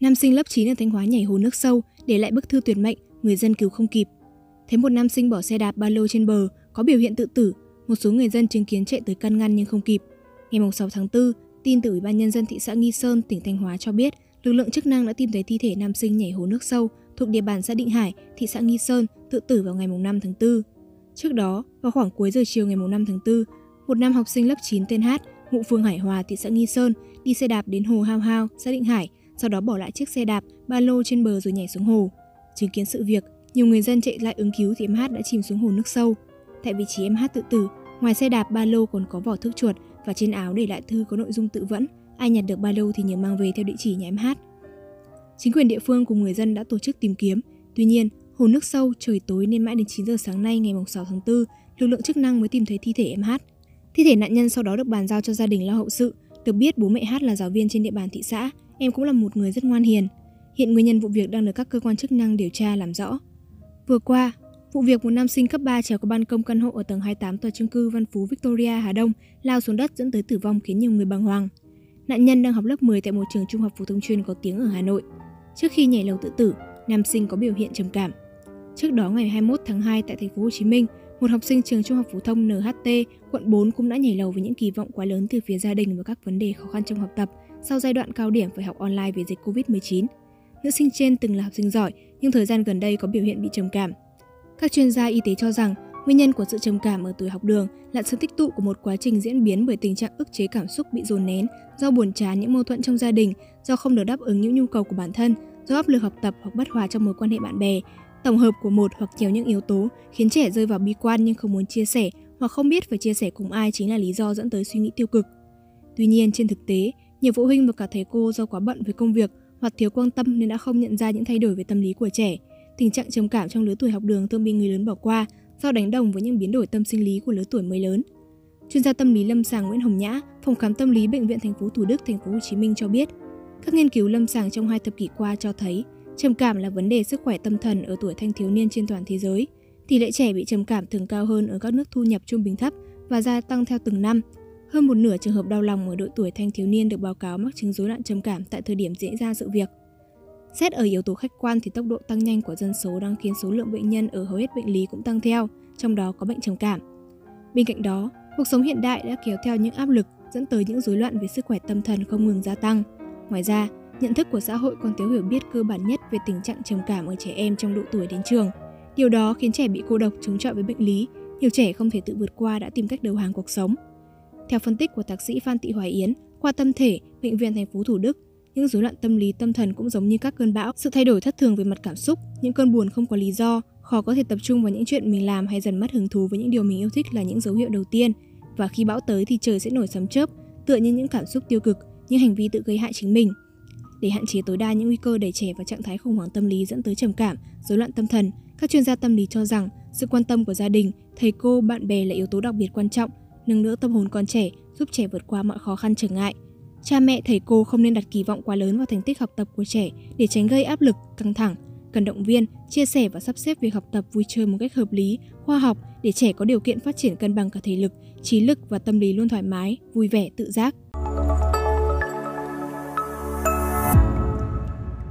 Nam sinh lớp 9 ở Thanh Hóa nhảy hồ nước sâu, để lại bức thư tuyệt mệnh, người dân cứu không kịp. Thấy một nam sinh bỏ xe đạp ba lô trên bờ, có biểu hiện tự tử, một số người dân chứng kiến chạy tới căn ngăn nhưng không kịp. Ngày 6 tháng 4, tin từ Ủy ban Nhân dân thị xã Nghi Sơn, tỉnh Thanh Hóa cho biết, lực lượng chức năng đã tìm thấy thi thể nam sinh nhảy hồ nước sâu thuộc địa bàn xã Định Hải, thị xã Nghi Sơn, tự tử vào ngày 5 tháng 4. Trước đó, vào khoảng cuối giờ chiều ngày 5 tháng 4, một nam học sinh lớp 9 tên H, ngụ phường Hải Hòa, thị xã Nghi Sơn, đi xe đạp đến hồ Hao Hao, xã Định Hải, sau đó bỏ lại chiếc xe đạp, ba lô trên bờ rồi nhảy xuống hồ. Chứng kiến sự việc, nhiều người dân chạy lại ứng cứu thì em hát đã chìm xuống hồ nước sâu. Tại vị trí em hát tự tử, ngoài xe đạp ba lô còn có vỏ thước chuột và trên áo để lại thư có nội dung tự vẫn. Ai nhặt được ba lô thì nhớ mang về theo địa chỉ nhà em hát. Chính quyền địa phương cùng người dân đã tổ chức tìm kiếm. Tuy nhiên, hồ nước sâu, trời tối nên mãi đến 9 giờ sáng nay ngày 6 tháng 4, lực lượng chức năng mới tìm thấy thi thể em hát. Thi thể nạn nhân sau đó được bàn giao cho gia đình lo hậu sự. Được biết bố mẹ hát là giáo viên trên địa bàn thị xã, em cũng là một người rất ngoan hiền. Hiện nguyên nhân vụ việc đang được các cơ quan chức năng điều tra làm rõ. Vừa qua, vụ việc một nam sinh cấp 3 trèo qua ban công căn hộ ở tầng 28 tòa chung cư Văn Phú Victoria Hà Đông lao xuống đất dẫn tới tử vong khiến nhiều người bàng hoàng. Nạn nhân đang học lớp 10 tại một trường trung học phổ thông chuyên có tiếng ở Hà Nội. Trước khi nhảy lầu tự tử, nam sinh có biểu hiện trầm cảm. Trước đó ngày 21 tháng 2 tại thành phố Hồ Chí Minh, một học sinh trường trung học phổ thông NHT, quận 4 cũng đã nhảy lầu với những kỳ vọng quá lớn từ phía gia đình và các vấn đề khó khăn trong học tập sau giai đoạn cao điểm phải học online vì dịch Covid-19. Nữ sinh trên từng là học sinh giỏi, nhưng thời gian gần đây có biểu hiện bị trầm cảm. Các chuyên gia y tế cho rằng nguyên nhân của sự trầm cảm ở tuổi học đường là sự tích tụ của một quá trình diễn biến bởi tình trạng ức chế cảm xúc bị dồn nén, do buồn chán những mâu thuẫn trong gia đình, do không được đáp ứng những nhu cầu của bản thân, do áp lực học tập hoặc bất hòa trong mối quan hệ bạn bè, Tổng hợp của một hoặc nhiều những yếu tố khiến trẻ rơi vào bi quan nhưng không muốn chia sẻ hoặc không biết phải chia sẻ cùng ai chính là lý do dẫn tới suy nghĩ tiêu cực. Tuy nhiên, trên thực tế, nhiều phụ huynh và cả thầy cô do quá bận với công việc hoặc thiếu quan tâm nên đã không nhận ra những thay đổi về tâm lý của trẻ. Tình trạng trầm cảm trong lứa tuổi học đường thường bị người lớn bỏ qua do đánh đồng với những biến đổi tâm sinh lý của lứa tuổi mới lớn. Chuyên gia tâm lý lâm sàng Nguyễn Hồng Nhã, phòng khám tâm lý bệnh viện thành phố Thủ Đức, thành phố Hồ Chí Minh cho biết, các nghiên cứu lâm sàng trong hai thập kỷ qua cho thấy Trầm cảm là vấn đề sức khỏe tâm thần ở tuổi thanh thiếu niên trên toàn thế giới. Tỷ lệ trẻ bị trầm cảm thường cao hơn ở các nước thu nhập trung bình thấp và gia tăng theo từng năm. Hơn một nửa trường hợp đau lòng ở độ tuổi thanh thiếu niên được báo cáo mắc chứng rối loạn trầm cảm tại thời điểm diễn ra sự việc. Xét ở yếu tố khách quan thì tốc độ tăng nhanh của dân số đang khiến số lượng bệnh nhân ở hầu hết bệnh lý cũng tăng theo, trong đó có bệnh trầm cảm. Bên cạnh đó, cuộc sống hiện đại đã kéo theo những áp lực dẫn tới những rối loạn về sức khỏe tâm thần không ngừng gia tăng. Ngoài ra, Nhận thức của xã hội còn thiếu hiểu biết cơ bản nhất về tình trạng trầm cảm ở trẻ em trong độ tuổi đến trường. Điều đó khiến trẻ bị cô độc chống chọi với bệnh lý, nhiều trẻ không thể tự vượt qua đã tìm cách đầu hàng cuộc sống. Theo phân tích của thạc sĩ Phan Thị Hoài Yến, khoa tâm thể, bệnh viện thành phố Thủ Đức, những rối loạn tâm lý tâm thần cũng giống như các cơn bão, sự thay đổi thất thường về mặt cảm xúc, những cơn buồn không có lý do, khó có thể tập trung vào những chuyện mình làm hay dần mất hứng thú với những điều mình yêu thích là những dấu hiệu đầu tiên. Và khi bão tới thì trời sẽ nổi sấm chớp, tựa như những cảm xúc tiêu cực, những hành vi tự gây hại chính mình. Để hạn chế tối đa những nguy cơ đẩy trẻ vào trạng thái khủng hoảng tâm lý dẫn tới trầm cảm, rối loạn tâm thần, các chuyên gia tâm lý cho rằng sự quan tâm của gia đình, thầy cô, bạn bè là yếu tố đặc biệt quan trọng, nâng đỡ tâm hồn con trẻ, giúp trẻ vượt qua mọi khó khăn trở ngại. Cha mẹ, thầy cô không nên đặt kỳ vọng quá lớn vào thành tích học tập của trẻ để tránh gây áp lực, căng thẳng. Cần động viên, chia sẻ và sắp xếp việc học tập vui chơi một cách hợp lý, khoa học để trẻ có điều kiện phát triển cân bằng cả thể lực, trí lực và tâm lý luôn thoải mái, vui vẻ, tự giác.